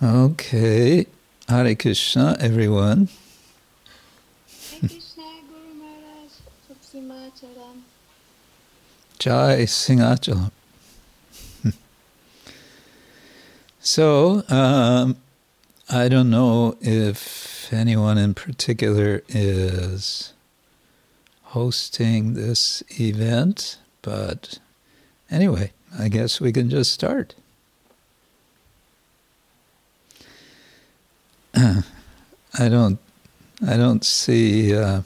Okay. Hare Krishna, everyone. Hare Krishna, Guru Maharaj, Subsimacharam. Jai Singhachalam. so, um, I don't know if anyone in particular is hosting this event, but anyway, I guess we can just start. I don't, I don't see. Uh,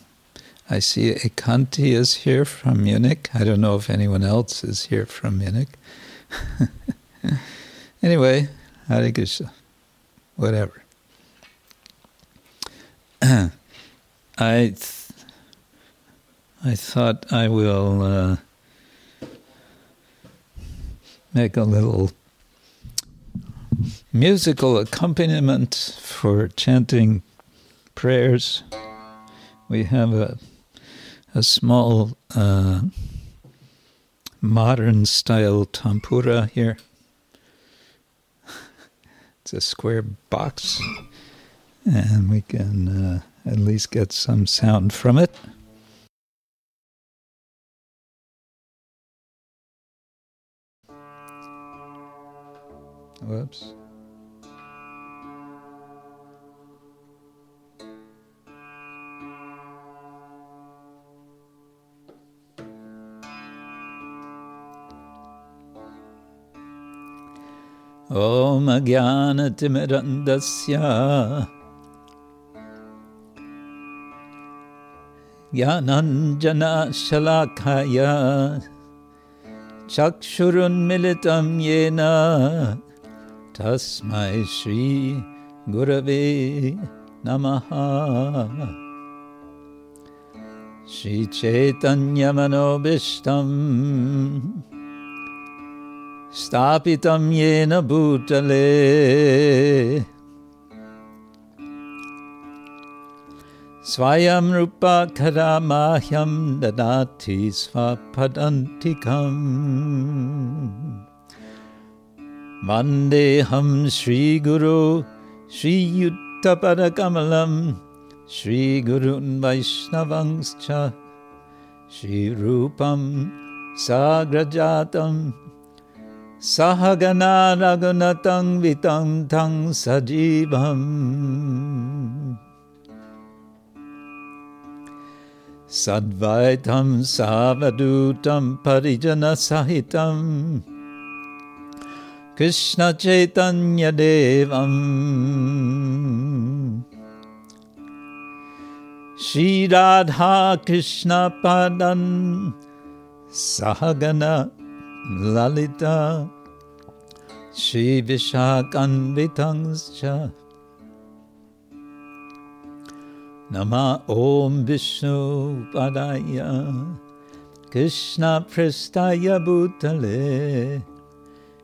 I see Ekanti is here from Munich. I don't know if anyone else is here from Munich. anyway, Hare Krishna. Whatever. I, th- I thought I will uh, make a little musical accompaniment for chanting prayers. We have a a small uh, modern style tampura here. It's a square box, and we can uh, at least get some sound from it. Whoops. ॐ ज्ञानतिमिरन्दस्य ज्ञानञ्जनशलाखाय चक्षुरुन्मिलितं येन तस्मै श्रीगुरवे नमः। श्रीचैतन्यमनोभीष्टम् स्थापितं येन भूतले। स्वयं रूपा खरा माह्यं ददाति स्वपदन्तिकम् वन्देऽहं श्रीगुरो श्रीयुक्तपदकमलं श्रीगुरुन् वैष्णवंश्च श्रीरूपं साग्रजातम् सहगना रघुनतं वितं तं सजीवम् सद्वैतं सावधूतं परिजनसहितं कृष्णचैतन्यदेवम् श्रीराधाकृष्णपदन् सहगन ललिता श्रीविशाखान्वितंश्च नमः ॐ विष्णुपदाय कृष्णपृष्ठाय भूतले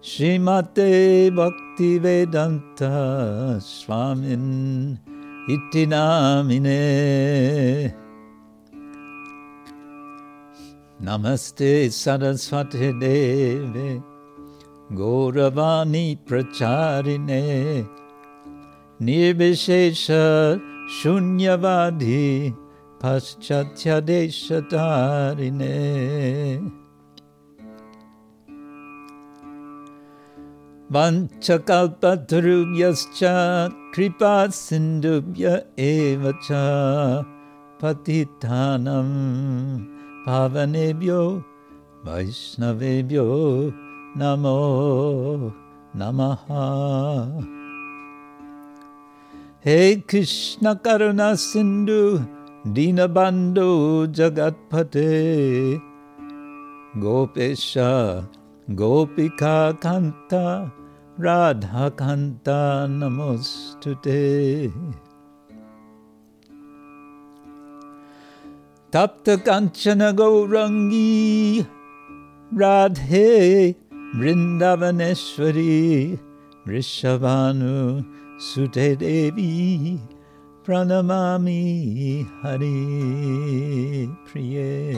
Shyamate bhakti vedanta Swamin Itinamine. Namaste Saraswati Deve Gauravani Pracharine Nirvishesha Shunyavadhi Paschatyadeshatarine. वाञ्चकल्पुरुव्यश्च कृपासिन्धुव्य एव च पतितानं पावनेभ्यो वैष्णवेभ्यो नमो नमः। हे कृष्णकरुणसिन्धु दीनबन्धो जगत्पते। गोपेश गोपिका कान्ता राधाकांता, नमोस्तुते। तप्त कांचन गौरंगी राधे वृन्दावनेश्वरी, वृषभानुसुते देवी, प्रणमामि हरिप्रिये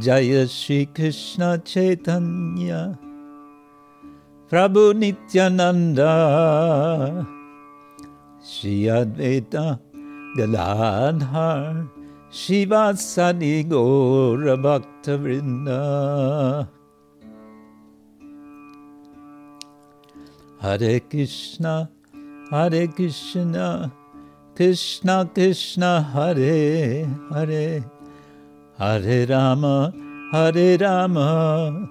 जय Shri Krishna Sri Krishna Chaitanya Prabhu Nityananda, Shri Advaita Gadadhar, Shrivasadi Gaura Bhakta Vrinda. Hare Krishna, Hare Krishna, Krishna Krishna, Hare Hare, Hare Rama, Hare Rama,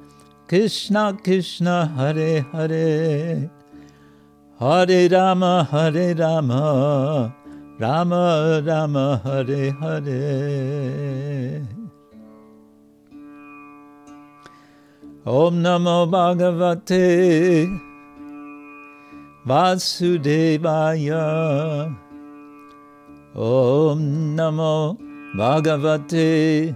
Krishna Krishna Hare Hare. Hare Rama Hare Rama. Rama Rama Hare Hare. Om Namo Bhagavate. Vasudevaya. Om Namo Bhagavate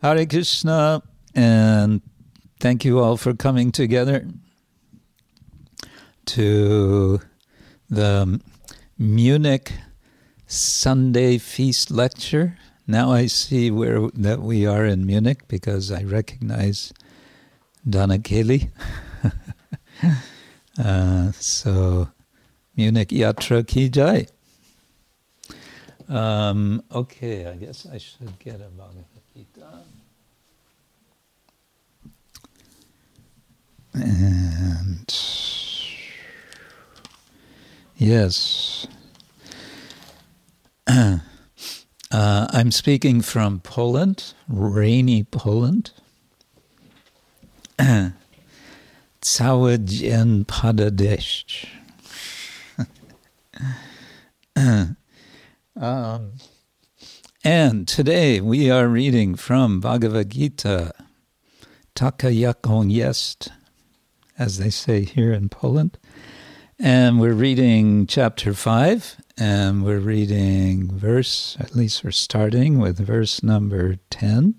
Hare Krishna, and thank you all for coming together to the Munich Sunday Feast Lecture. Now I see where that we are in Munich because I recognize Donna Kelly. uh, so, Munich Yatra Ki Jai. Um, okay, I guess I should get a Bhagavad Gita. And yes, uh, I'm speaking from Poland, rainy Poland. Cały dzień pada deszcz. um, and today we are reading from Bhagavad Gita, Taka jaką jest, as they say here in Poland. And we're reading chapter 5, and we're reading verse, at least we're starting with verse number 10.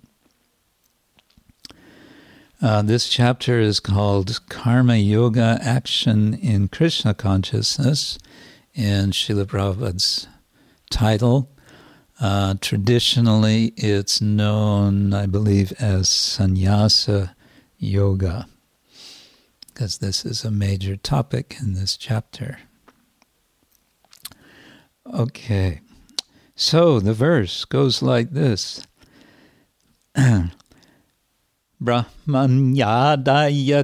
Uh, this chapter is called Karma Yoga Action in Krishna Consciousness in Srila Prabhupada's title. Uh, traditionally, it's known, I believe, as Sannyasa Yoga, because this is a major topic in this chapter. Okay, so the verse goes like this. Brahmanyadaya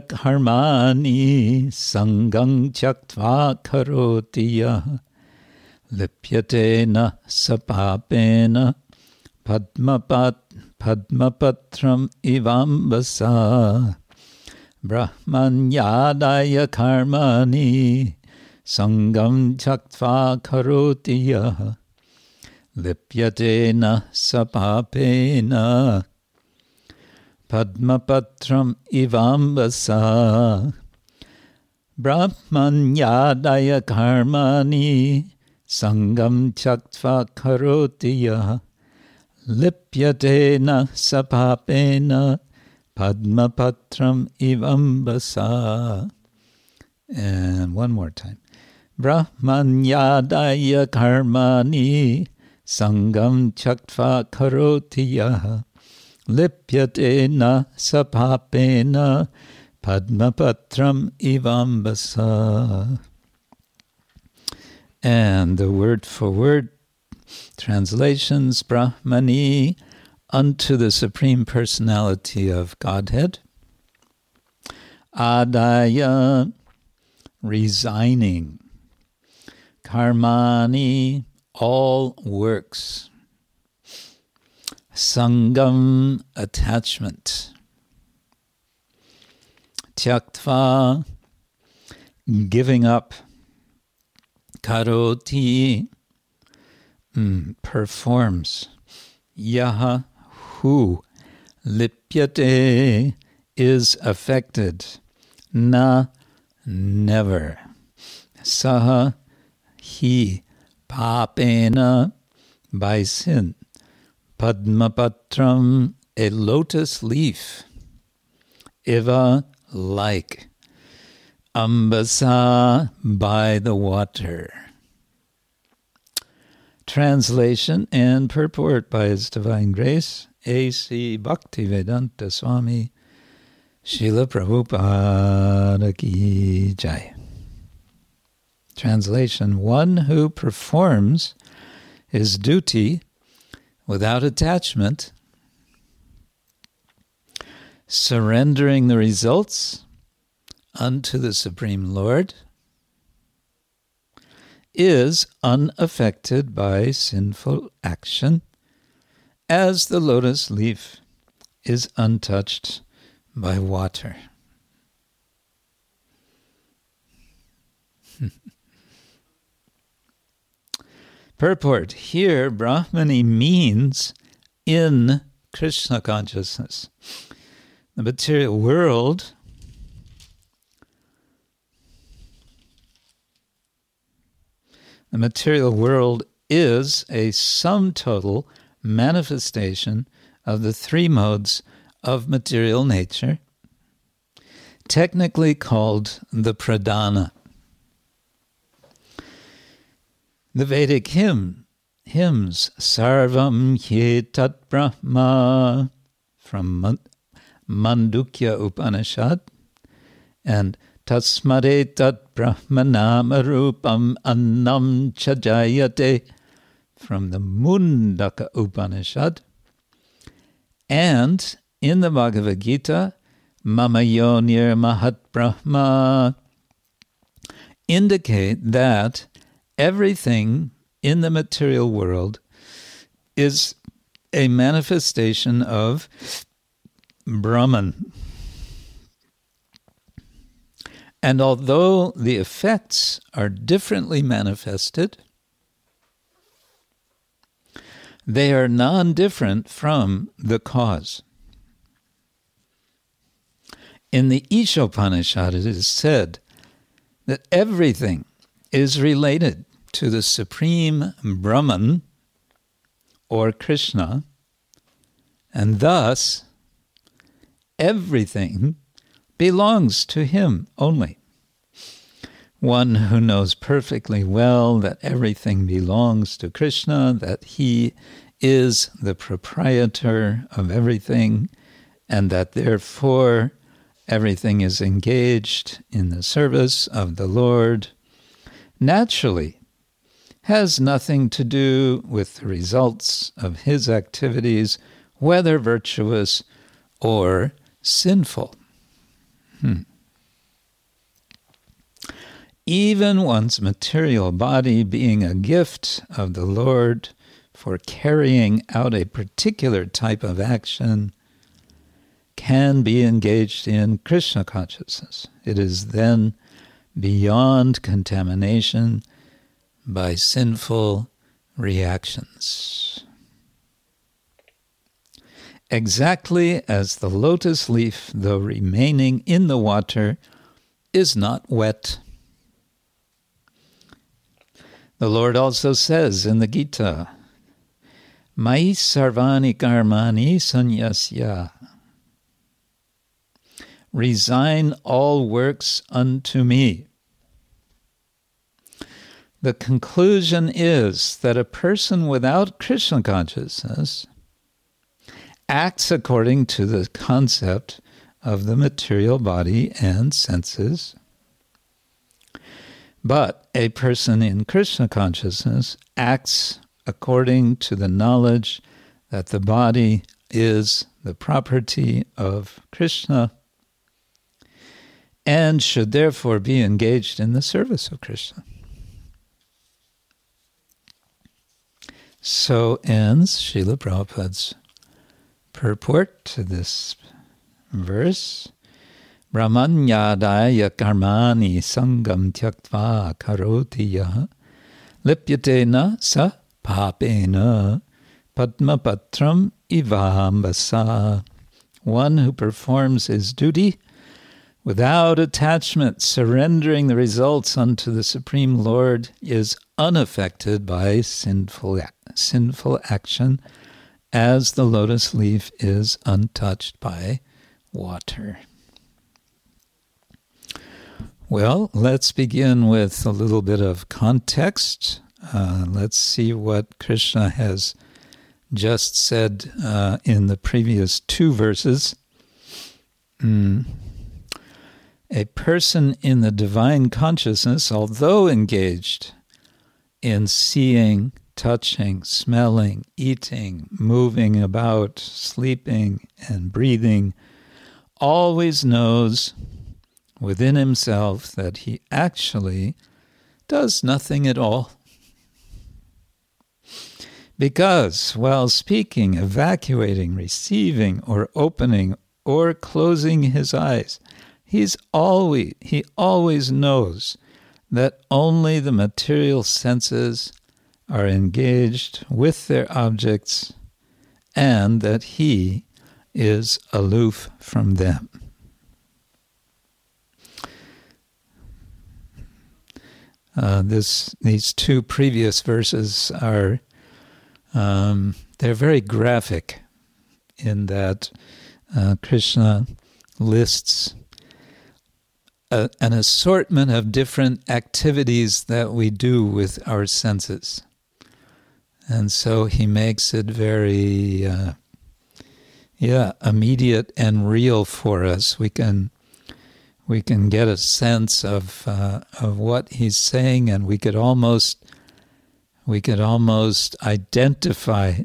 karmani sangam tyaktva karotiya lipyatena sapapena padmapat padmapatram ivambasa Brahmanyadaya karmani sangam tyaktva karotiya lipyate na sapapena padmapatram ivambasa Brahmanyadaya karmani sangam tyaktva karotiya lipyate na sapapena Padmapatram ivambasa And one more time. Brahmanyadaya karmani Sangam tyaktva karotiya lipyate na sapapena padmapatram ivambasa. And the word for word translations Brahmani unto the Supreme Personality of Godhead. Adaya resigning. karmani, all works. Sangam, attachment. Tyaktva, giving up. Karoti, mm, performs. Yaha, who. Lipyate, is affected. Na, never. Saha, he. Papena, by sin. Padmapatram, a lotus leaf. Iva, like. Ambasa, by the water. Translation and purport by His Divine Grace, A.C. Bhaktivedanta Swami, Srila Prabhupada Ki Jai. Translation One who performs his duty without attachment, surrendering the results unto the Supreme Lord, is unaffected by sinful action, as the lotus leaf is untouched by water. Purport here, Brahmani means in Krishna consciousness. The material world the material world is a sum total manifestation of the three modes of material nature, technically called the pradhana. The Vedic hymn, hymns Sarvam Tat Brahma from Mandukya Upanishad and Tasmade Tat Brahmanama Rupam Annam Chajayate from the Mundaka Upanishad and in the Bhagavad Gita Mama Yonir Mahat Brahma indicate that everything in the material world is a manifestation of Brahman. And although the effects are differently manifested, they are non different from the cause. In the Ishopanishad, it is said that everything is related to the supreme Brahman or Krishna, and thus everything belongs to him only. One who knows perfectly well that everything belongs to Krishna, that he is the proprietor of everything, and that therefore everything is engaged in the service of the Lord naturally has nothing to do with the results of his activities, whether virtuous or sinful. Hmm. Even one's material body being a gift of the Lord for carrying out a particular type of action can be engaged in Krishna consciousness. It is then beyond contamination by sinful reactions. Exactly as the lotus leaf, though remaining in the water, is not wet. The Lord also says in the Gita, Mai sarvani karmani sanyasya resign all works unto me. The conclusion is that a person without Krishna consciousness acts according to the concept of the material body and senses. But a person in Krishna consciousness acts according to the knowledge that the body is the property of Krishna and should therefore be engaged in the service of Krishna. So ends Srila Prabhupada's purport to this verse. Brahmanyadaya karmani sangam tyaktva karoti yaha lipyate na sa papena padmapatram ivambasa. One who performs his duty without attachment, surrendering the results unto the Supreme Lord, is unaffected by sinful, sinful action, as the lotus leaf is untouched by water. Well, let's begin with a little bit of context. Uh, let's see what Krishna has just said uh, in the previous two verses. Mm. A person in the divine consciousness, although engaged in seeing, touching, smelling, eating, moving about, sleeping, and breathing, always knows within himself that he actually does nothing at all. Because while speaking, evacuating, receiving, or opening, or closing his eyes, he's always, he always knows that only the material senses are engaged with their objects and that he is aloof from them. Uh, this these two previous verses are um, they're very graphic in that uh, Krishna lists a, an assortment of different activities that we do with our senses. And so he makes it very, uh, yeah, immediate and real for us. We can we can get a sense of uh, of what he's saying, and we could almost we could almost identify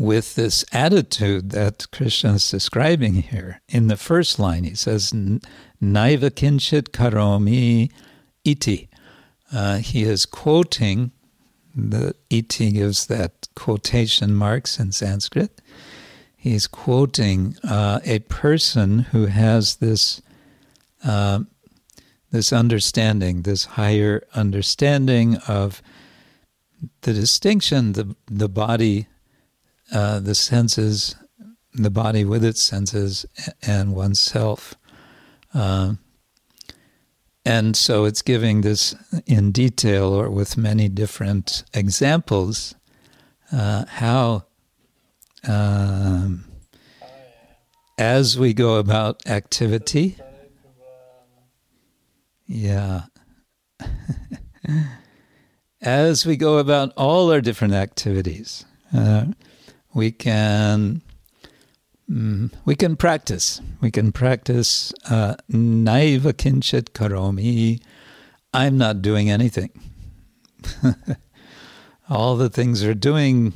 with this attitude that Krishna is describing here. In the first line, he says, Naiva kinchit karomi iti. Uh, he is quoting, the iti gives that quotation marks in Sanskrit. He's quoting uh, a person who has this uh, this understanding, this higher understanding of the distinction the the body uh, the senses, the body with its senses, and oneself. Uh, and so it's giving this in detail or with many different examples uh, how, um, as we go about activity, yeah. as we go about all our different activities, uh, we can mm, we can practice. We can practice uh, naiva kinchit karomi. I'm not doing anything. All the things we're doing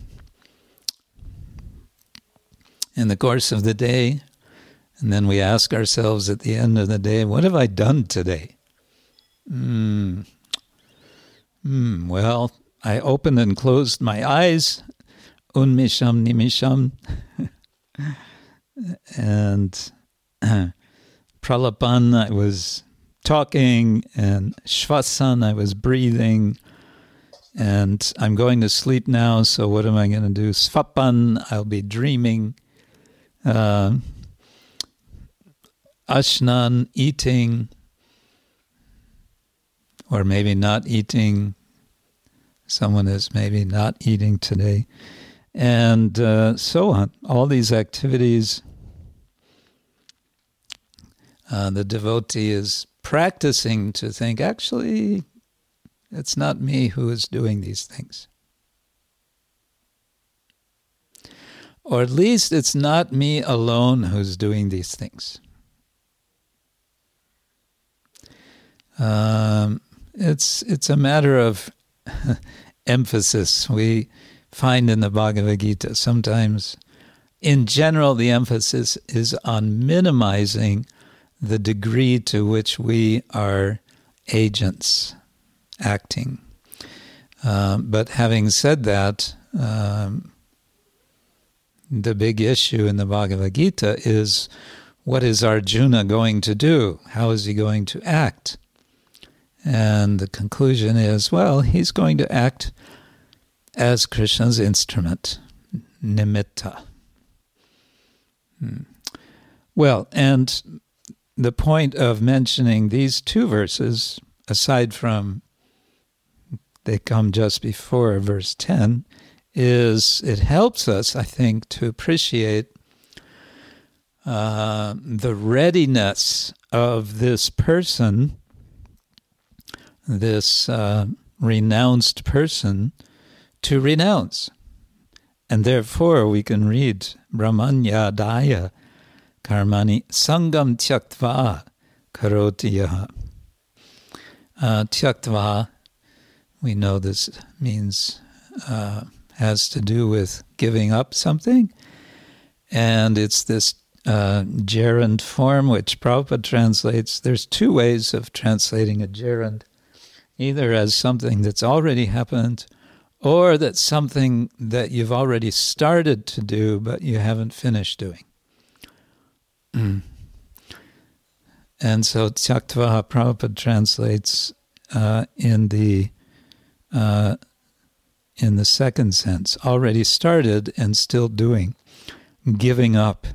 in the course of the day, and then we ask ourselves at the end of the day, what have I done today? Mm. Mm, well, I opened and closed my eyes Unmisham Nimisham. and Pralapan, I was talking, and Shvasan, I was breathing. And I'm going to sleep now, so what am I going to do? Svapan, I'll be dreaming. Uh, ashnan, eating, or maybe not eating. Someone is maybe not eating today and uh, so on. All these activities, uh, the devotee is practicing to think, actually, it's not me who is doing these things. Or at least it's not me alone who's doing these things. Um, it's it's a matter of emphasis. We find in the Bhagavad Gita. Sometimes, in general, the emphasis is on minimizing the degree to which we are agents acting. Um, but having said that, um, the big issue in the Bhagavad Gita is what is Arjuna going to do? How is he going to act? And the conclusion is well, he's going to act as Krishna's instrument, nimitta. Hmm. Well, and the point of mentioning these two verses, aside from they come just before verse 10, is it helps us, I think, to appreciate uh, the readiness of this person, this uh, renounced person, to renounce. And therefore, we can read Brahmanya Daya Karmani Sangam Tyaktva Karotiya. Uh, tyaktva, we know this means, uh, has to do with giving up something. And it's this uh, gerund form, which Prabhupada translates. There's two ways of translating a gerund either as something that's already happened or that's something that you've already started to do but you haven't finished doing. Mm. And so Tyaktva Prabhupada translates uh, in the uh, in the second sense, already started and still doing, giving up.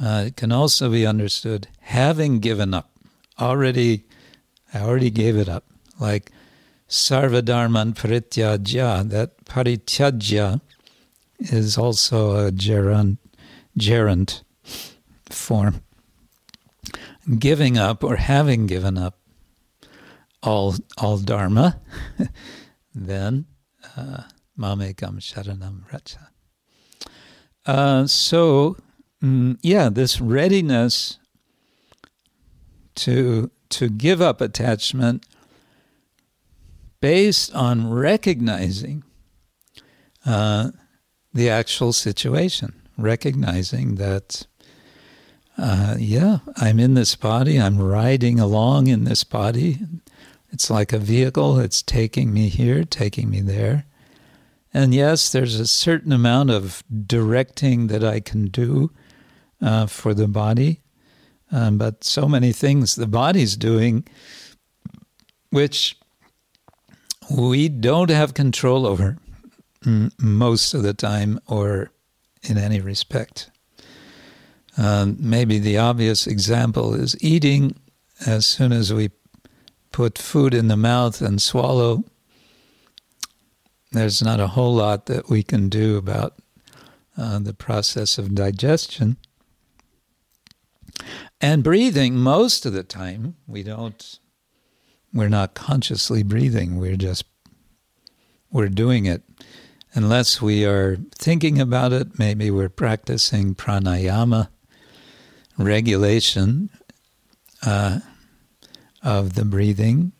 Uh, it can also be understood having given up, already, I already gave it up. Like sarvadharman parityajya, that parityajya is also a gerund, gerund form. Giving up or having given up all all dharma, then uh, mamekam sharanam vraja. Uh, so, mm, yeah, this readiness to to give up attachment based on recognizing uh, the actual situation, recognizing that uh, yeah, I'm in this body, I'm riding along in this body. It's like a vehicle, it's taking me here, taking me there. And yes, there's a certain amount of directing that I can do uh, for the body, um, but so many things the body's doing, which we don't have control over most of the time or in any respect. Um, maybe the obvious example is eating. As soon as we put food in the mouth and swallow, there's not a whole lot that we can do about uh, the process of digestion. And breathing, most of the time, we don't, we're not consciously breathing. We're just, we're doing it. Unless we are thinking about it, maybe we're practicing pranayama regulation uh, of the breathing,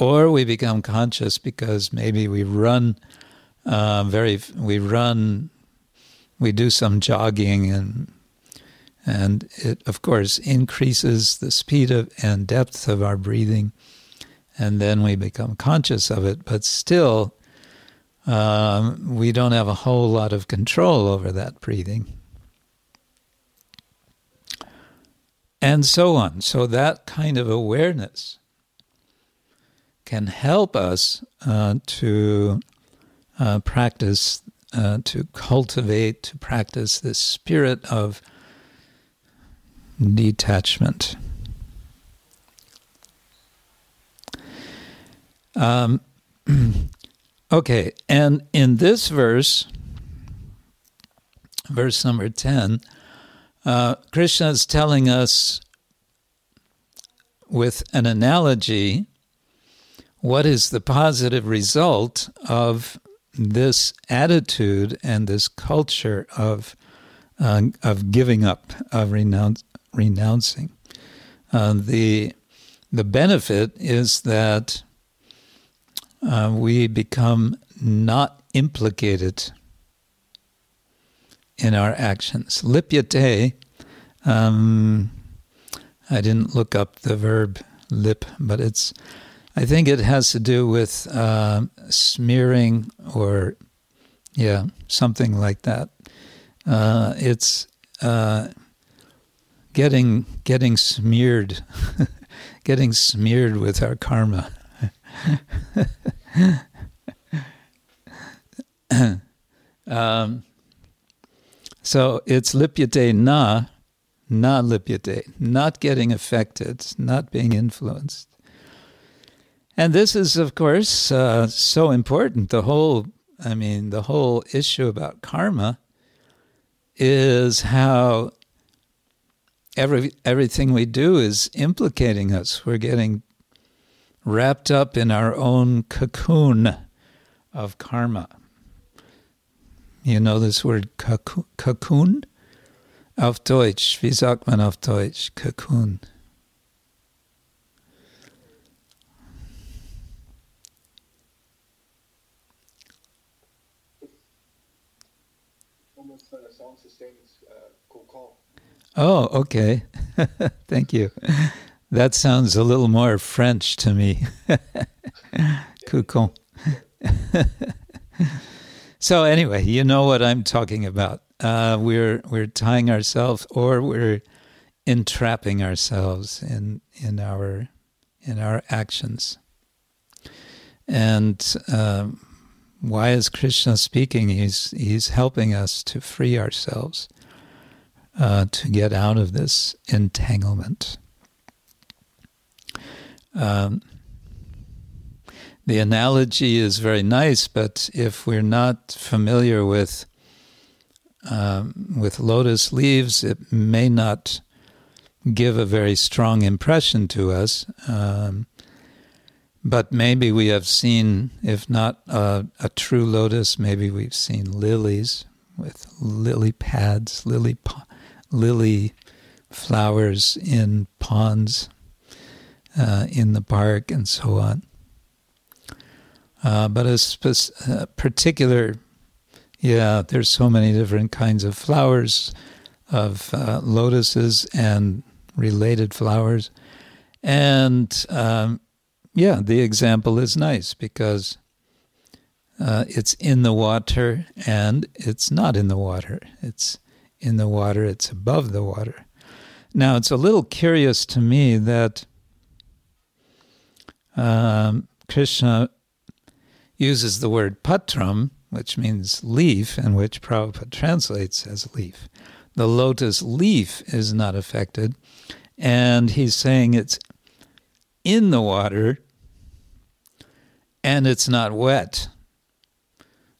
or we become conscious because maybe we run uh, very, we run, we do some jogging, and and it of course increases the speed of and depth of our breathing, and then we become conscious of it. But still, um, we don't have a whole lot of control over that breathing. and so on. So that kind of awareness can help us uh, to uh, practice, uh, to cultivate, to practice this spirit of detachment. Um, okay, and in this verse, verse number 10, uh, Krishna is telling us with an analogy what is the positive result of this attitude and this culture of uh, of giving up, of renounce, renouncing. Uh, the the benefit is that uh, we become not implicated in our actions. Lipyate, um, I didn't look up the verb lip, but it's I think it has to do with uh, smearing or, yeah, something like that. Uh, it's uh, getting getting smeared, getting smeared with our karma. um, so it's lipyate na, na lipyate, not getting affected, not being influenced. And this is, of course, uh, so important. The whole, I mean, the whole issue about karma is how every everything we do is implicating us. We're getting wrapped up in our own cocoon of karma. You know this word cocoon? Auf Deutsch, wie sagt man auf Deutsch? Cocoon. Oh, okay. Thank you. That sounds a little more French to me. Coucon. so anyway, you know what I'm talking about. Uh, we're we're tying ourselves, or we're entrapping ourselves in in our in our actions. And um, why is Krishna speaking? He's he's helping us to free ourselves, uh, to get out of this entanglement. Um, the analogy is very nice, but if we're not familiar with um, with lotus leaves, it may not give a very strong impression to us. Um, but maybe we have seen, if not a, a, true lotus, maybe we've seen lilies with lily pads, lily lily flowers in ponds uh, in the park and so on. Uh, but a, spe- a particular, yeah, there's so many different kinds of flowers, of uh, lotuses and related flowers. And um, yeah, the example is nice because uh, it's in the water and it's not in the water. It's in the water, it's above the water. Now, it's a little curious to me that um, Krishna uses the word patram, which means leaf, and which Prabhupada translates as leaf. The lotus leaf is not affected, and he's saying it's in the water and it's not wet.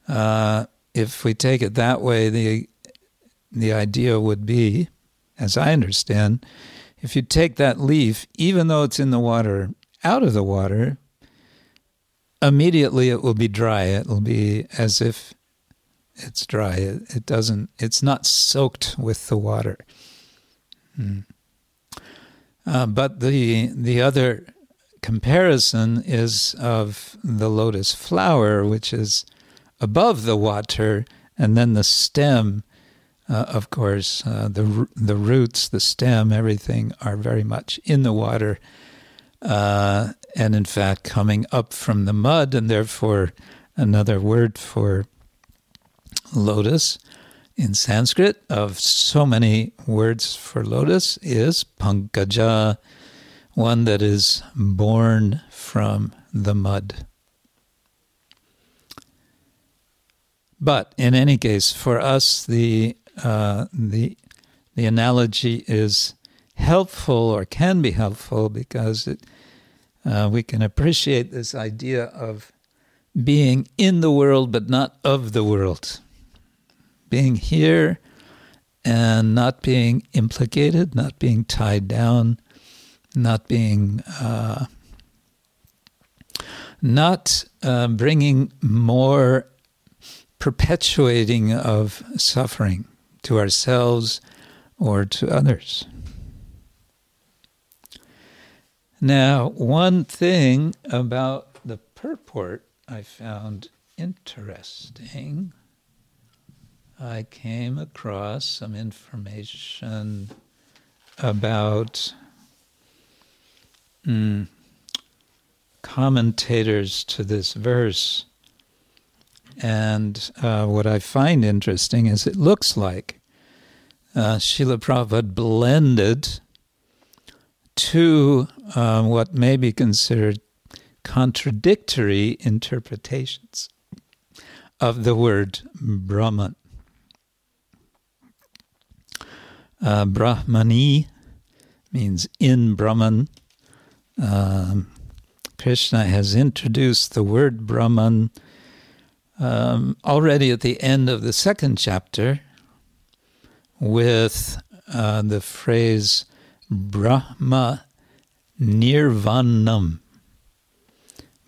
Uh, if we take it that way, the the idea would be, as I understand, if you take that leaf, even though it's in the water out of the water, immediately it will be dry. It will be as if it's dry. It, it doesn't. It's not soaked with the water. Hmm. Uh, but the the other comparison is of the lotus flower, which is above the water, and then the stem. Uh, of course, uh, the the roots, the stem, everything are very much in the water, uh, and in fact coming up from the mud, and therefore another word for lotus in Sanskrit of so many words for lotus is pankaja, one that is born from the mud. But in any case, for us, the uh, the the analogy is helpful or can be helpful because it, uh, we can appreciate this idea of being in the world but not of the world. Being here and not being implicated, not being tied down, not being, uh, not uh, bringing more perpetuating of suffering to ourselves or to others. Now, one thing about the purport I found interesting, I came across some information about mm, commentators to this verse. And uh, what I find interesting is it looks like uh, Srila Prabhupada blended two um, what may be considered contradictory interpretations of the word Brahman. Uh, Brahmani means in Brahman. Um, Krishna has introduced the word Brahman um, already at the end of the second chapter with uh, the phrase Brahma Nirvanam.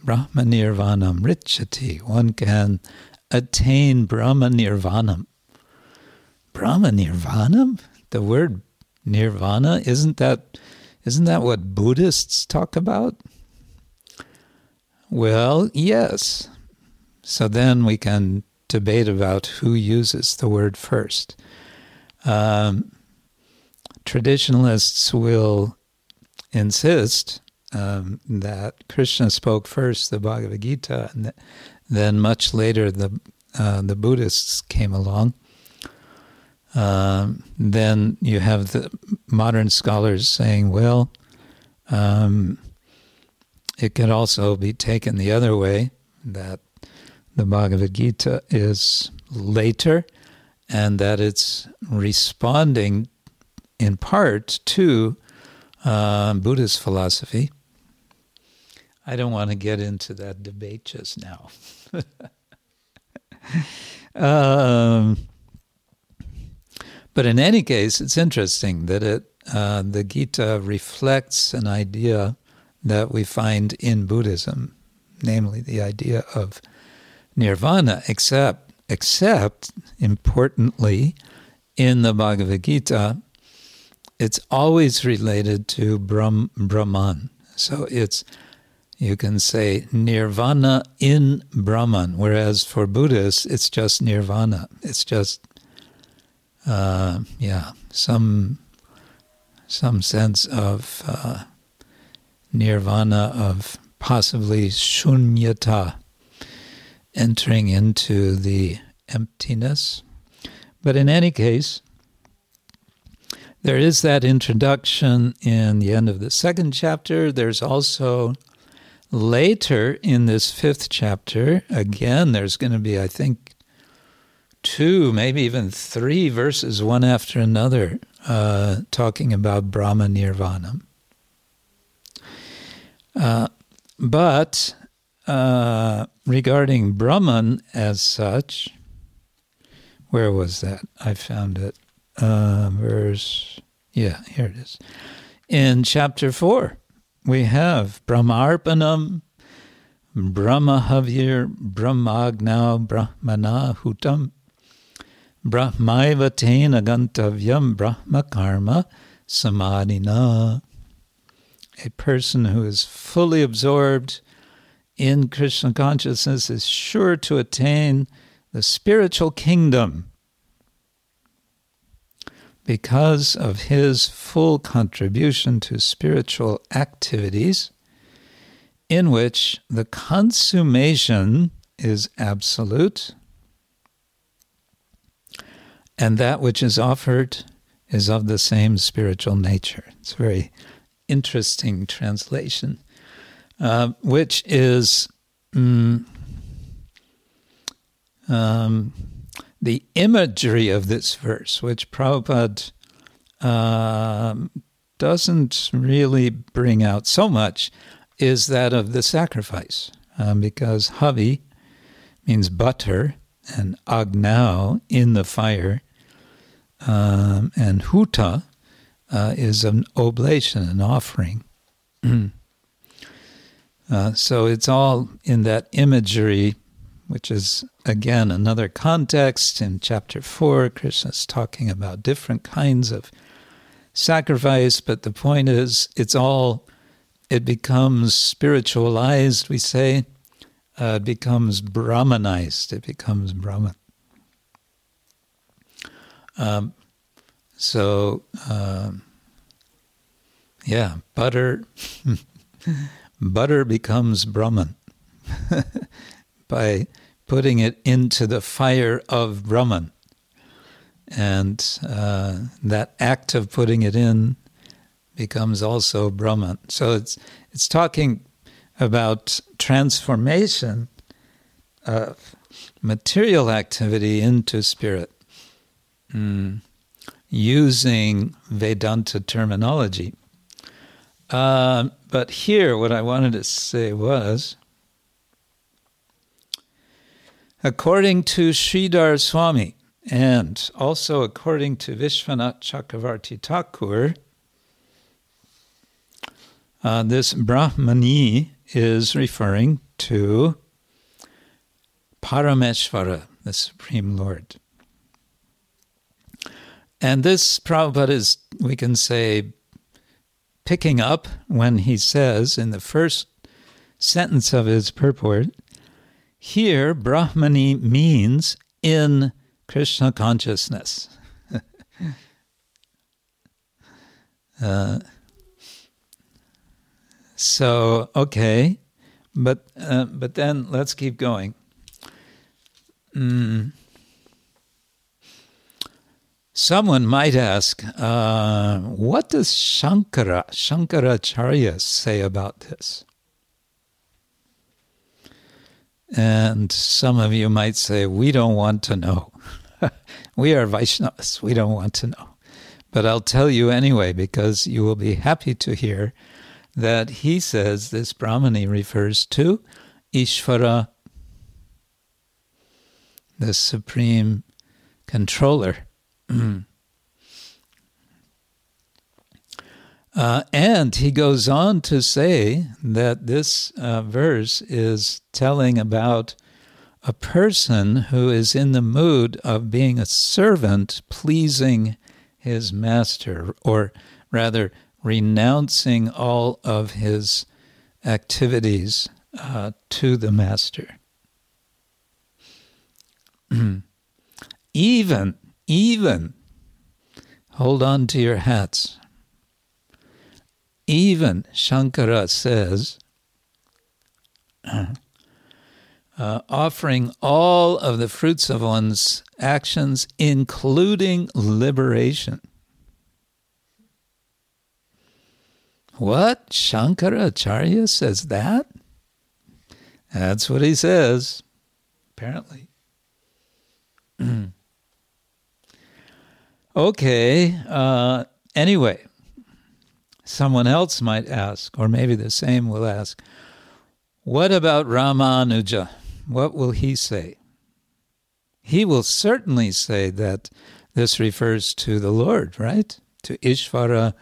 Brahma Nirvanam Richati. One can attain Brahma Nirvanam. Brahma Nirvanam? The word nirvana isn't that isn't that what Buddhists talk about? Well, yes. So then we can debate about who uses the word first. Um, traditionalists will insist um, that Krishna spoke first the Bhagavad Gita, and then much later the uh, the Buddhists came along. Um, then you have the modern scholars saying, well, um, it could also be taken the other way that the Bhagavad Gita is later and that it's responding in part to uh, Buddhist philosophy. I don't want to get into that debate just now. um, but in any case, it's interesting that it uh, the Gita reflects an idea that we find in Buddhism, namely the idea of nirvana, except except importantly in the Bhagavad Gita, it's always related to Brahm, Brahman. So it's you can say nirvana in Brahman, whereas for Buddhists it's just nirvana. It's just uh, yeah, some some sense of uh, nirvana of possibly shunyata, entering into the emptiness. But in any case, there is that introduction in the end of the second chapter. There's also later in this fifth chapter, again, there's going to be, I think, two, maybe even three verses, one after another, uh, talking about Brahma Nirvana. Uh, but uh, regarding Brahman as such, where was that? I found it. Uh, verse, yeah, here it is. In chapter 4, we have Brahmarpanam, Brahmahavir, Brahmagnau, Brahmana Hutam, Brahmaiva tena gantavyam brahma karma samadhina. A person who is fully absorbed in Krishna consciousness is sure to attain the spiritual kingdom because of his full contribution to spiritual activities, in which the consummation is absolute and that which is offered is of the same spiritual nature. It's a very interesting translation, uh, which is mm, um, the imagery of this verse, which Prabhupada uh, doesn't really bring out so much, is that of the sacrifice, um, because havi means butter and agnau in the fire um, and huta uh, is an oblation, an offering. uh, so it's all in that imagery, which is again another context. In chapter four, Krishna's talking about different kinds of sacrifice, but the point is, it's all, it becomes spiritualized, we say. Uh, it becomes Brahmanized, it becomes Brahman. Um, so, um, yeah, butter, butter becomes Brahman by putting it into the fire of Brahman. And uh, that act of putting it in becomes also Brahman. So it's it's talking about transformation of material activity into spirit mm, using Vedanta terminology. Uh, but here, what I wanted to say was according to Sridhar Swami, and also according to Vishwanath Chakravarti Thakur, uh, this Brahmani is referring to Parameshvara, the Supreme Lord. And this Prabhupada is, we can say, picking up when he says in the first sentence of his purport, here Brahmani means in Krishna consciousness. uh, so, okay, but uh, but then let's keep going. Mm. Someone might ask, uh, what does Shankara, Shankaracharya say about this? And some of you might say, we don't want to know. we are Vaishnavas, we don't want to know. But I'll tell you anyway, because you will be happy to hear that he says this Brahmani refers to Ishvara, the supreme controller. uh, and he goes on to say that this uh, verse is telling about a person who is in the mood of being a servant pleasing his master, or rather, renouncing all of his activities uh, to the master. even, even, hold on to your hats. Even Shankara says, uh, offering all of the fruits of one's actions, including liberation. What? Shankaracharya says that? That's what he says, apparently. okay, uh, anyway, someone else might ask, or maybe the same will ask, what about Ramanuja? What will he say? He will certainly say that this refers to the Lord, right? To Ishvara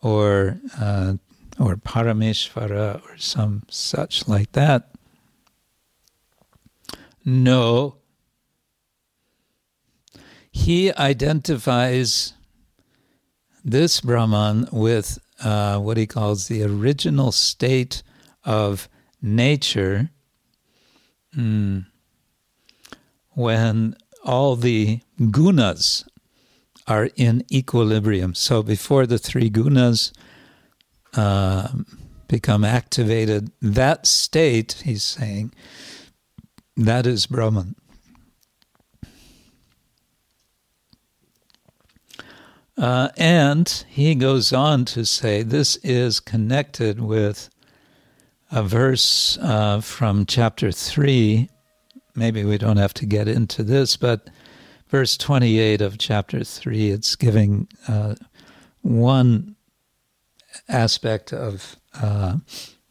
or uh, or Parameshvara or some such like that. No. He identifies this Brahman with uh, what he calls the original state of nature mm, when all the gunas are in equilibrium. So before the three gunas uh, become activated, that state, he's saying, that is Brahman. Uh, and he goes on to say this is connected with a verse uh, from chapter 3. Maybe we don't have to get into this, but verse 28 of chapter 3, it's giving uh, one aspect of uh,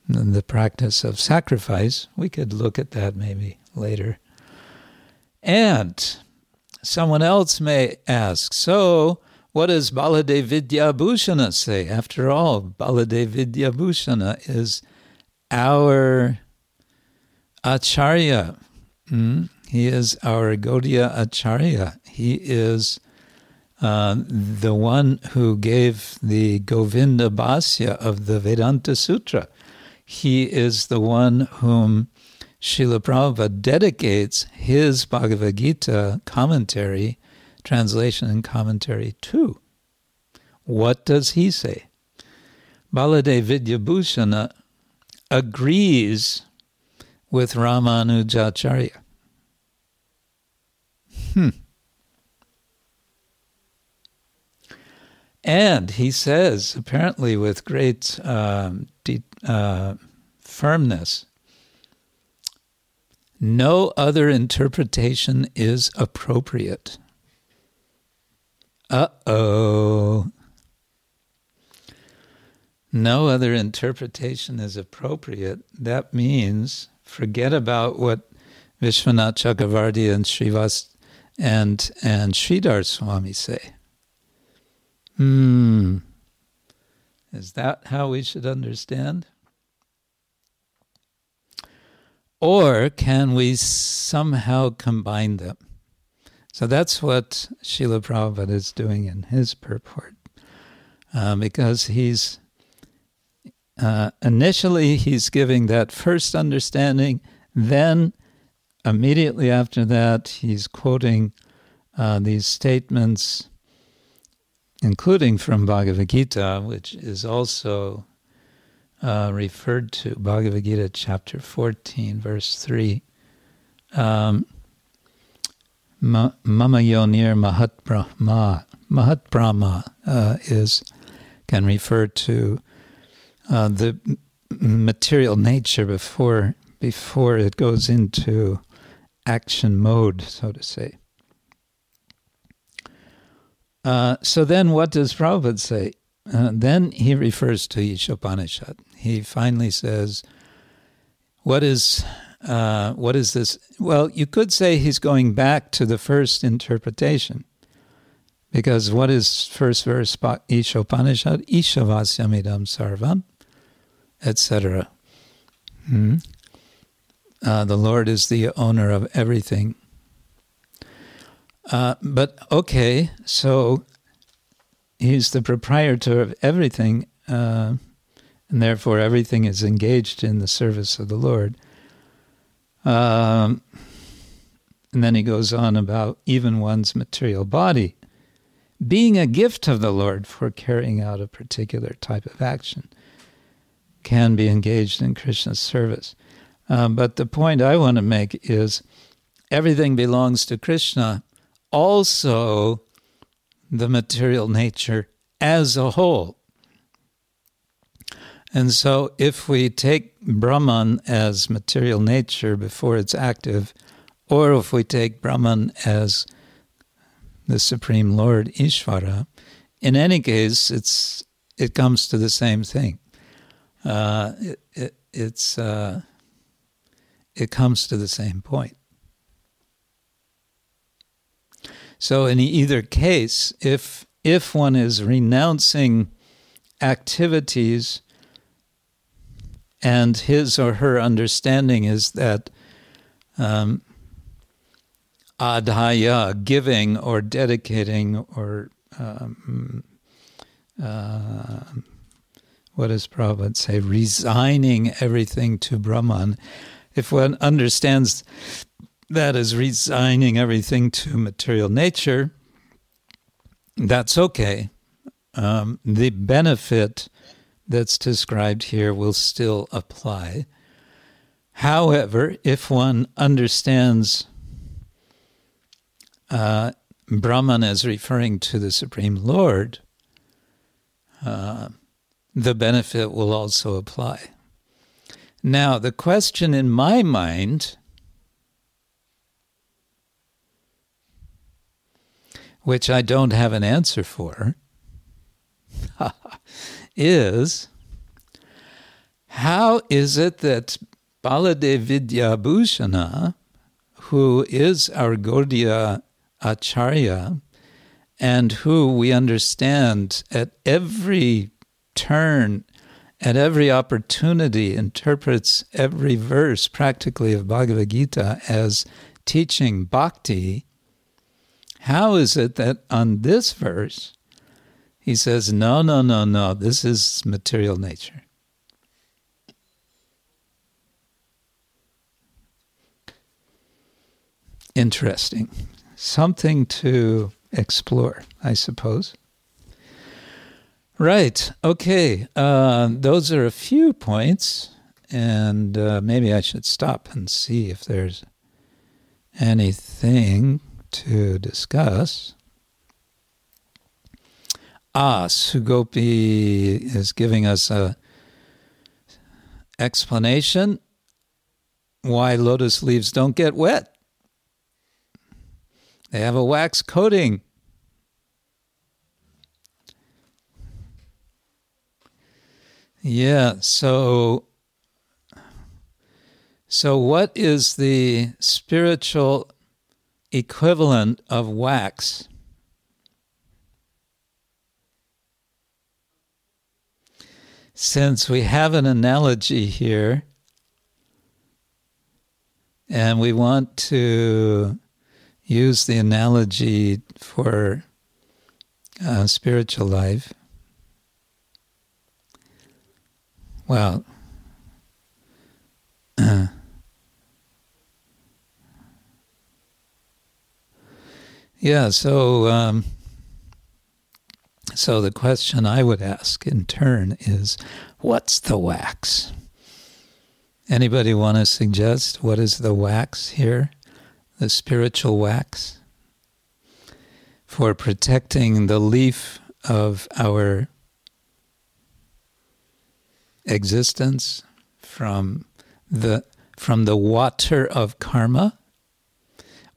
the practice of sacrifice. We could look at that maybe later. And someone else may ask, so what does Baladev Vidyabhushana say? After all, Baladev Vidyabhushana is our acharya. Mm? He is our Gaudiya Acharya. He is uh, the one who gave the Govinda Bhasya of the Vedanta Sutra. He is the one whom Srila Prabhupada dedicates his Bhagavad Gita commentary, translation and commentary to. What does he say? Baladev Vidyabhushana agrees with Ramanujacharya. Hmm. And he says, apparently with great um, de- uh, firmness, no other interpretation is appropriate. Uh oh. No other interpretation is appropriate. That means forget about what Vishwanath Chakravarti and Srivas and and Sridhar Swami say. Hmm. Is that how we should understand? Or can we somehow combine them? So that's what Srila Prabhupada is doing in his purport. Uh, because he's uh, initially he's giving that first understanding, then immediately after that he's quoting uh, these statements, including from Bhagavad Gita, which is also uh, referred to Bhagavad Gita chapter 14, verse 3. Um, Mama Yonir Mahat Brahma. Mahat Brahma uh, is can refer to uh, the material nature before before it goes into action mode, so to say. Uh, so then, what does Prabhupada say? Uh, then he refers to Ishopanishad. He finally says, "What is uh, what is this? Well, you could say he's going back to the first interpretation. Because what is first verse Ishopanishad? Ishavasyamidam sarvam, etc. Hmm? Uh, the Lord is the owner of everything. Uh, but okay, so he's the proprietor of everything, uh, and therefore everything is engaged in the service of the Lord. Um, and then he goes on about even one's material body being a gift of the Lord for carrying out a particular type of action can be engaged in Krishna's service. Um, but the point I want to make is everything belongs to Krishna, also the material nature as a whole. And so, if we take Brahman as material nature before it's active, or if we take Brahman as the Supreme Lord Ishvara, in any case, it's it comes to the same thing. Uh, it, it, it's uh, it comes to the same point. So, in either case, if if one is renouncing activities and his or her understanding is that um, adhaya, giving or dedicating or um, uh, what does Prabhupada say? Resigning everything to Brahman. If one understands that as resigning everything to material nature, that's okay. Um, the benefit that's described here will still apply. However, if one understands uh, Brahman as referring to the Supreme Lord, uh, the benefit will also apply. Now, the question in my mind, which I don't have an answer for, is how is it that Baladev Vidyabhushana, who is our Gaudiya Acharya, and who we understand at every turn, at every opportunity, interprets every verse practically of Bhagavad Gita as teaching bhakti. How is it that on this verse he says, no, no, no, no, this is material nature? Interesting something to explore, I suppose. Right. Okay. Uh, those are a few points. and uh, maybe I should stop and see if there's anything to discuss. Ah, Sugopi is giving us a explanation why lotus leaves don't get wet. They have a wax coating. Yeah, so so what is the spiritual equivalent of wax? Since we have an analogy here, and we want to use the analogy for uh, spiritual life. Well, uh, yeah, so um, so the question I would ask in turn is, what's the wax? Anybody want to suggest what is the wax here? The spiritual wax? For protecting the leaf of our existence from the from the water of karma.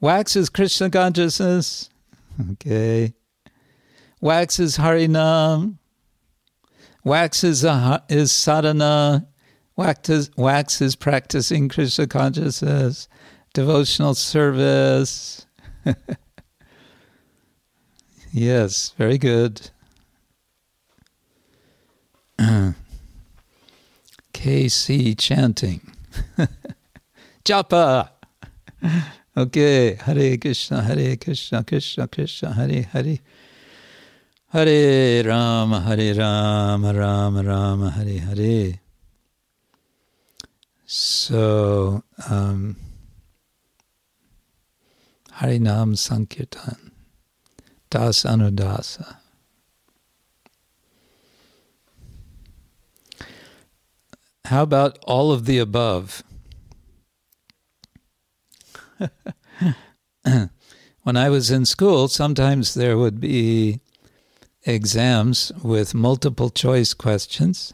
Wax is Krishna consciousness. Okay. Wax is Harinam. Wax is, a, sadhana. Practicing Krishna consciousness, devotional service. yes, very good. KC chanting. Japa. Okay, Hare Krishna, Hare Krishna, Krishna Krishna, Hare Hare. Hare Rama, Hare Rama, Rama Rama, Hare Hare. So, um, Harinam Sankirtan, Das Anudasa. How about all of the above? when I was in school, sometimes there would be exams with multiple choice questions.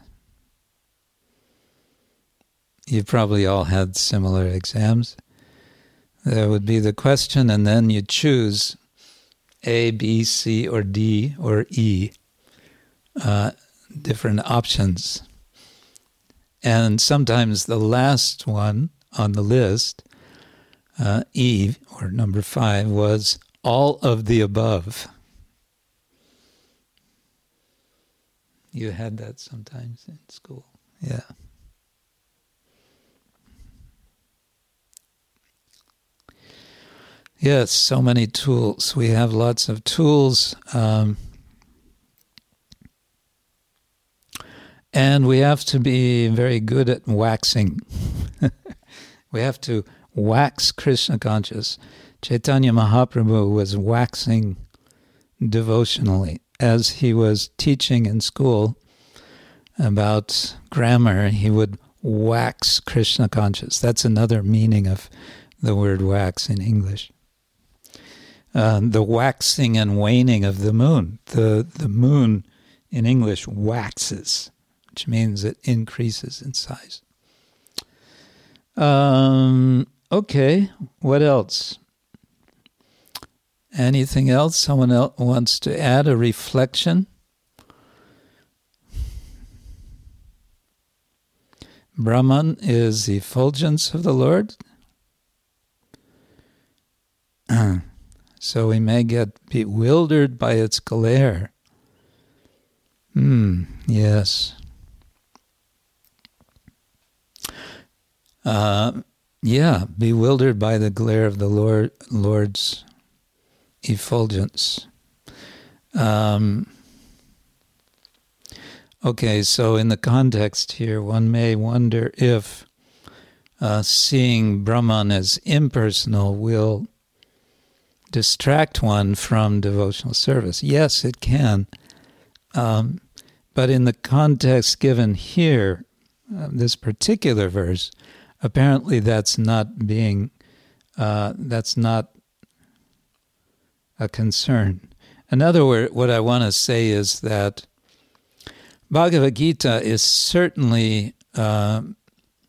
You've probably all had similar exams. There would be the question, and then you choose A, B, C, or D, or E, uh, different options. And sometimes the last one on the list, uh, E, or number five, was all of the above. You had that sometimes in school. Yeah. Yes, so many tools. We have lots of tools. Um, and we have to be very good at waxing. we have to wax Krishna conscious. Chaitanya Mahaprabhu was waxing devotionally as he was teaching in school about grammar. He would wax Krishna conscious. That's another meaning of the word wax in English. Uh, the waxing and waning of the moon. The the moon in English waxes which means it increases in size. Um, okay, what else? Anything else? Someone else wants to add a reflection? Brahman is the effulgence of the Lord. so we may get bewildered by its glare. Hmm, yes. Uh, yeah, bewildered by the glare of the Lord, Lord's effulgence. Um, okay, so in the context here, one may wonder if uh, seeing Brahman as impersonal will distract one from devotional service. Yes, it can. Um, but in the context given here, uh, this particular verse, apparently that's not being, uh, that's not a concern. In other words, what I want to say is that Bhagavad Gita is certainly uh,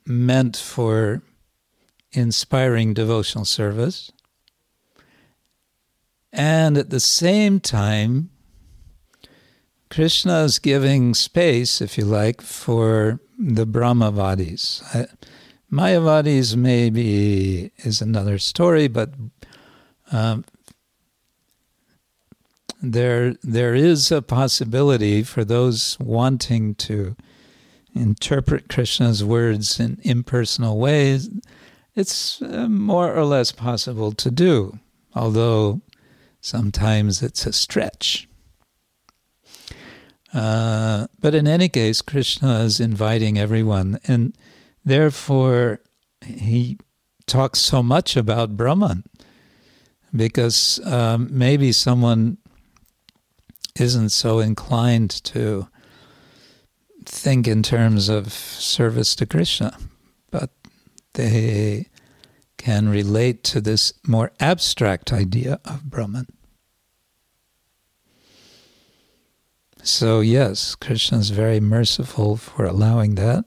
meant for inspiring devotional service. And at the same time, Krishna is giving space, if you like, for the Brahmavadis. Mayavadis maybe is another story, but um, there there is a possibility for those wanting to interpret Krishna's words in impersonal ways. It's uh, more or less possible to do, although sometimes it's a stretch. Uh, but in any case, Krishna is inviting everyone, and therefore he talks so much about Brahman because um, maybe someone isn't so inclined to think in terms of service to Krishna, but they can relate to this more abstract idea of Brahman. So, yes, Krishna is very merciful for allowing that.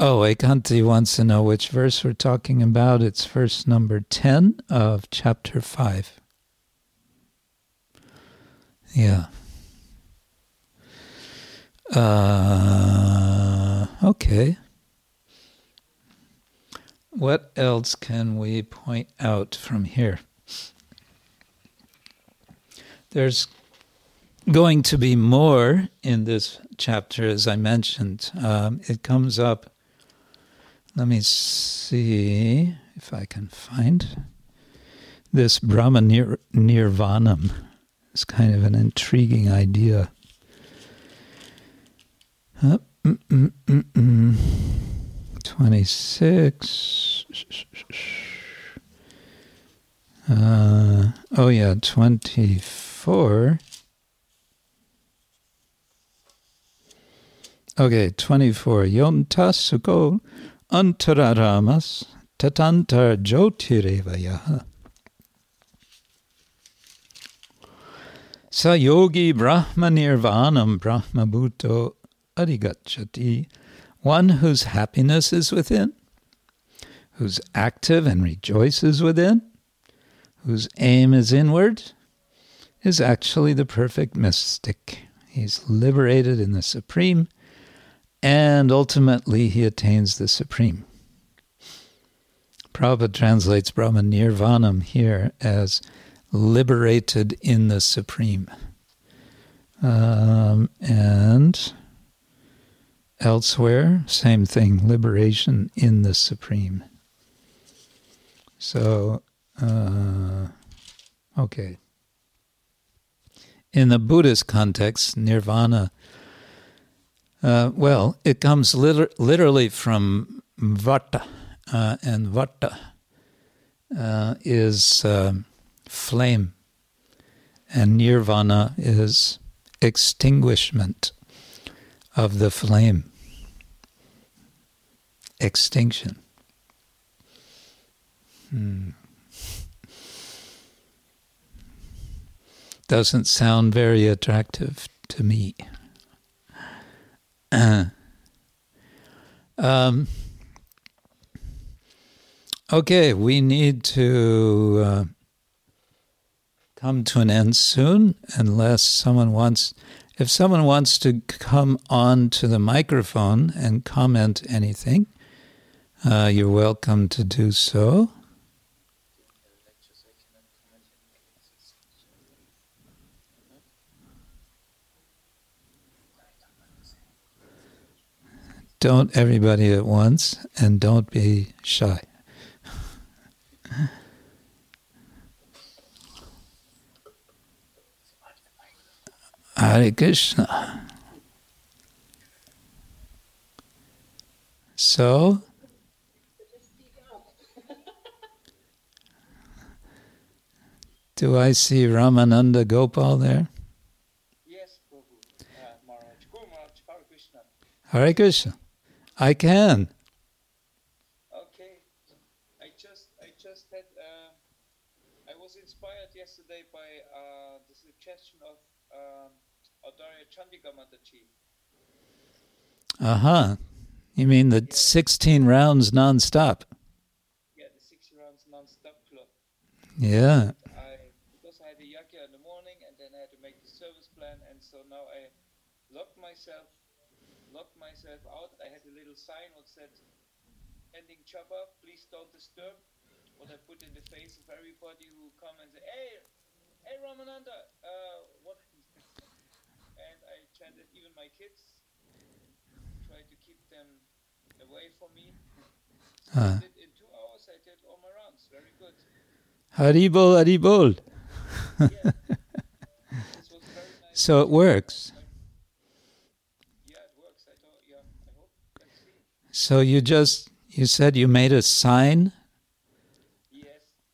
Oh, Ekanti wants to know which verse we're talking about. It's verse number 10 of chapter 5. Yeah. Uh, okay. What else can we point out from here? There's going to be more in this chapter, as I mentioned. Um, it comes up. Let me see if I can find this Brahma nir- Nirvanam. It's kind of an intriguing idea. Uh, mm, mm, mm, mm. 26. Uh, oh, yeah, 24. Okay, 24. Yontasuko antararamas tatantar jyotirevaya. Sa yogi brahma nirvanam brahma bhuto adhigachati, one whose happiness is within, who's active and rejoices within, whose aim is inward, is actually the perfect mystic. He's liberated in the Supreme, and ultimately he attains the Supreme. Prabhupada translates Brahman Nirvanam here as liberated in the Supreme. Um, and elsewhere, same thing, liberation in the Supreme. So, uh, okay. In the Buddhist context, nirvana, uh, well, it comes liter- literally from vata, uh, and vata uh, is um, flame, and nirvana is extinguishment of the flame, extinction. Hmm. Doesn't sound very attractive to me. Um, okay, we need to. Uh, come to an end soon unless someone wants if someone wants to come on to the microphone and comment anything uh, you're welcome to do so don't everybody at once and don't be shy Hare Krishna. So, do I see Ramananda Gopal there? Yes, Prabhu. Uh, Maharaj. Go, Maharaj. Hare Krishna. I can. Okay. I just I just had uh, I was inspired yesterday by uh, the suggestion of um, Adarya Chandika Mataji. Uh huh. You mean the 16 rounds nonstop? Yeah, the six rounds non-stop club. Yeah. I because I had a yagya in the morning and then I had to make the service plan and so now I locked myself locked myself out. I had a little sign that said ending chopper, please don't disturb. What I put in the face of everybody who come and say, Hey hey Ramananda, uh what and I chanted even my kids, try to keep them away from me. So did, in two hours I did all my rounds. Very good. Haribol, Haribol. Yeah. nice. So it works. Yeah, it works. I don't. Yeah, I hope. Let's see. So you just, you said you made a sign Yes,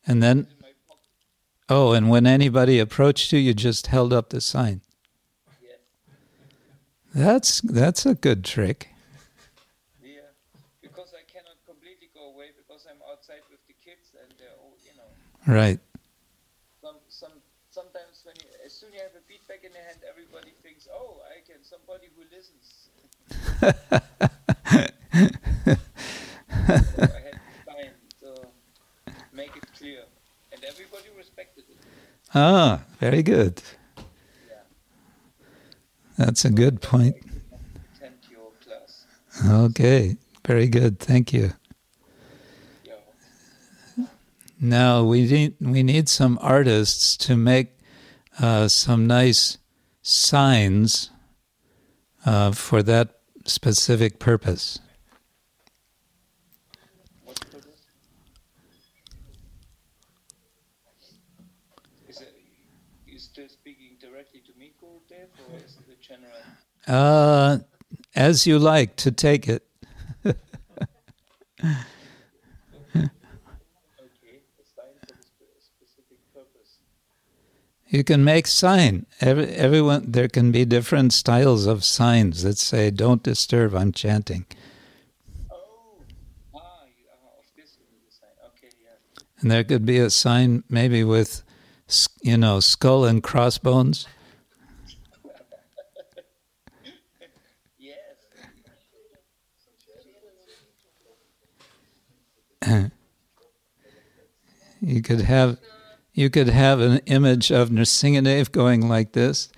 and then, it's in my pocket. oh, and when anybody approached you, you just held up the sign. Yes. That's, that's a good trick. Yeah, because I cannot completely go away because I'm outside with the kids and they're all, you know, Right. some some sometimes when you, as soon as you have a feedback in the hand, everybody thinks, oh, I can somebody who listens. I had time to make it clear, and everybody respected it. Ah, very good. Yeah. That's a good point. Okay, very good. Thank you. Now we need we need some artists to make uh, some nice signs uh, for that specific purpose. What purpose? Is it you still speaking directly to me, Gurudev, or is it a general? Uh, as you like to take it. Okay, a sign for the spe- specific purpose. You can make sign. Every, everyone there can be different styles of signs that say "Don't disturb." I'm chanting, Oh, ah, ah, of this you need a sign. Okay, yeah. and there could be a sign maybe with, you know, skull and crossbones. You could have you could have an image of Nrsingadev going like this.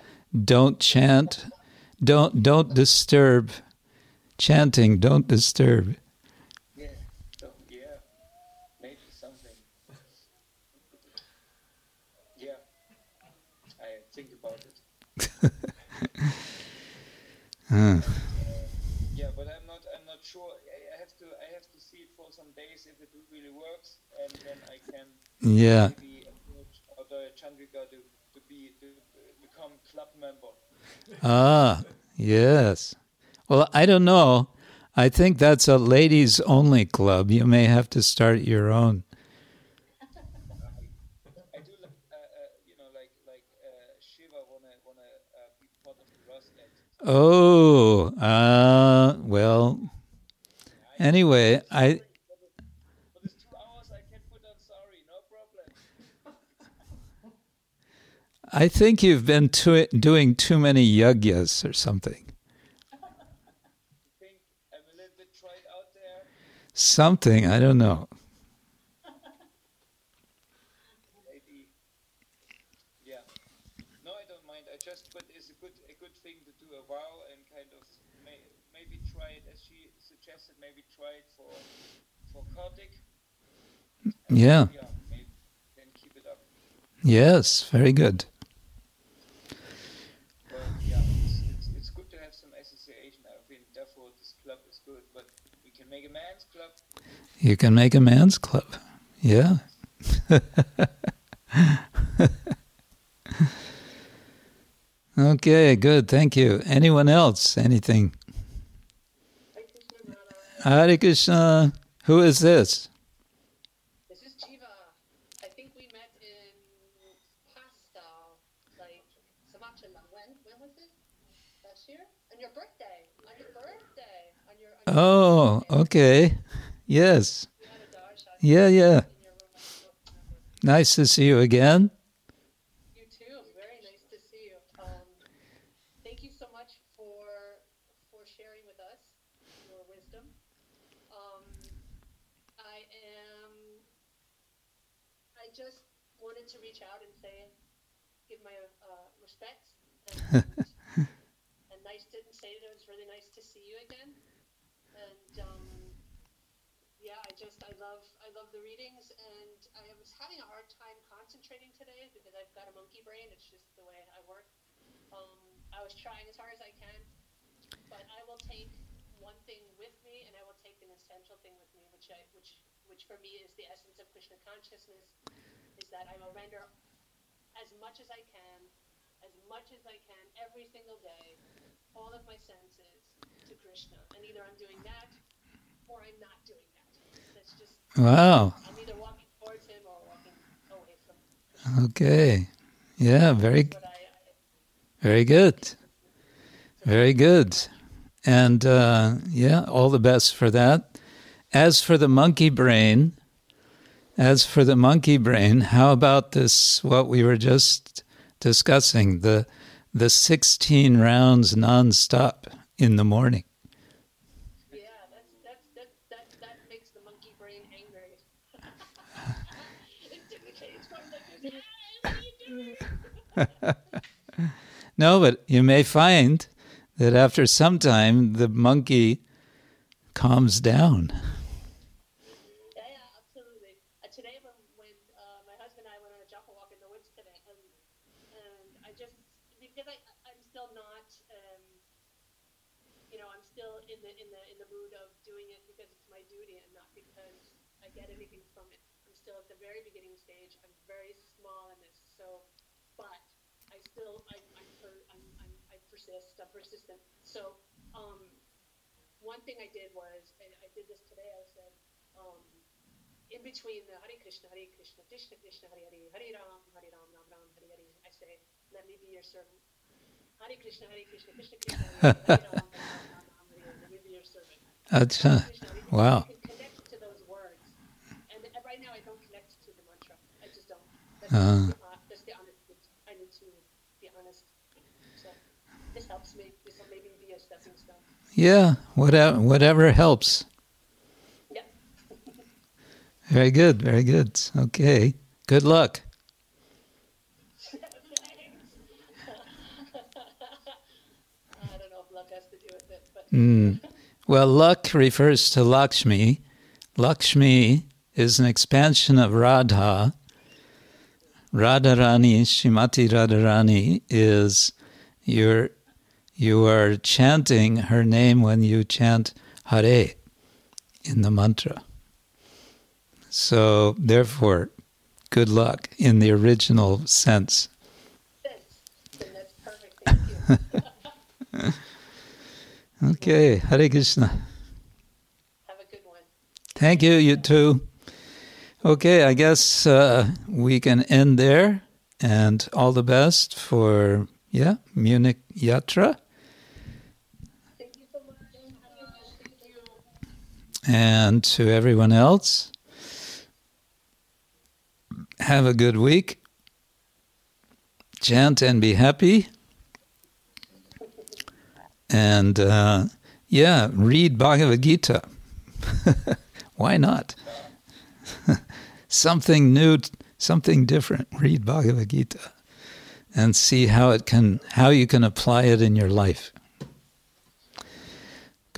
Don't chant. Don't don't disturb. Chanting, don't disturb. Yeah. So, yeah. Maybe something. Yeah. I think about it. Huh. Yeah, but I'm not. I'm not sure. I I have to. I have to see it for some days if it really works, and then I can Yeah. maybe approach Audrey Chandrika to, to be to become club member. Ah, yes. Well, I don't know. I think that's a ladies only club. You may have to start your own. Oh, do, like, uh, uh, you know, like like uh, Shiva wanna wanna uh, be part of the Rust Act. Oh, uh, well. Anyway, I For these two hours, I can put on sorry, no problem. I think you've been to, doing too many yagyas or something. something, I think I'm a little bit tried out You can make a man's club. Yeah. okay, good. Thank you. Anyone else? Anything? Hare Krishna. Who is this? This is Jiva. I think we met in Pasta, like Samachalam. When? When was it? Last year? On your birthday. On your birthday. Oh, okay. Yes. We had a darshan Yeah, yeah. Nice to see you again. You too. Very nice to see you. Um, thank you so much for for sharing with us your wisdom. Um, I am. I just wanted to reach out and say, give my uh, respects and, and nice to say that it was really nice to see you again. And um, yeah, I just I love the readings, and I was having a hard time concentrating today because I've got a monkey brain. It's just the way I work. Um, I was trying as hard as I can, but I will take one thing with me, and I will take an essential thing with me, which I which which for me is the essence of Krishna consciousness. Is that I will render as much as I can, as much as I can every single day, all of my senses to Krishna, and either I'm doing that or I'm not doing that. Wow. Okay. Yeah, very very good. Very good. And uh, yeah, all the best for that. As for the monkey brain, as for the monkey brain, how about this what we were just discussing, the the 16 rounds nonstop in the morning. yeah, that's that's that that that makes the monkey brain angry. it indicates from the "Ah, what are you doing?" No, but you may find that after some time the monkey calms down. Yeah, yeah, absolutely. Uh, today, when, when uh, my husband and I went on a japa walk in the woods today, and and I just because I I'm still not, um, you know, I'm still in the in the in the mood of doing it because it's my duty and not because I get anything from it. I'm still at the very beginning stage. I'm very small in this, so but I still I I'm, per, I'm, I'm I persist. I'm persistent. So um, one thing I did was and I did this today. I said. Um, in between the Hare Krishna, Hare Krishna, Krishna Krishna, Hare Hare, Hare Ram, Hare Ram, Ram Ram, Hare Hare, I say, let me be your servant. Hare Krishna, Hare Krishna, Krishna Krishna, Hare Hare, Ram, Ram Ram, Hare Hare, let me be your servant. Hare Krishna. Wow. I connect to those words. And uh, right now I don't connect to the mantra. I just don't. That's, Ah. the, hon- that's the honest. I need to be honest. So this helps me. This will maybe be a stepping stone. Yeah, whatever whatever helps. Very good, very good. Okay. Good luck. Mm. Well, luck refers to Lakshmi. Lakshmi is an expansion of Radha. Radharani, Shrimati Radharani is you're you are chanting her name when you chant Hare in the mantra. So therefore, good luck in the original sense. sense. That's perfect. Okay, Hare Krishna. Have a good one. Thank you, you too. Okay, I guess uh, we can end there. And all the best for, yeah, Munich Yatra. Thank you so much. Thank you. And to everyone else, have a good week. Chant and be happy. And uh, yeah, read Bhagavad Gita. Why not? something new, something different. Read Bhagavad Gita and see how it can, how you can apply it in your life.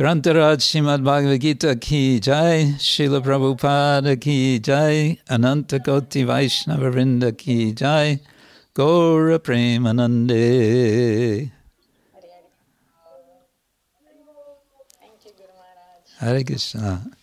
Grantaraj Srimad Bhagavad Gita ki jai, Srila Prabhupada ki jai, Ananta Koti Vaishnava Vrinda ki jai, Gaura Premanande. Hare Krishna.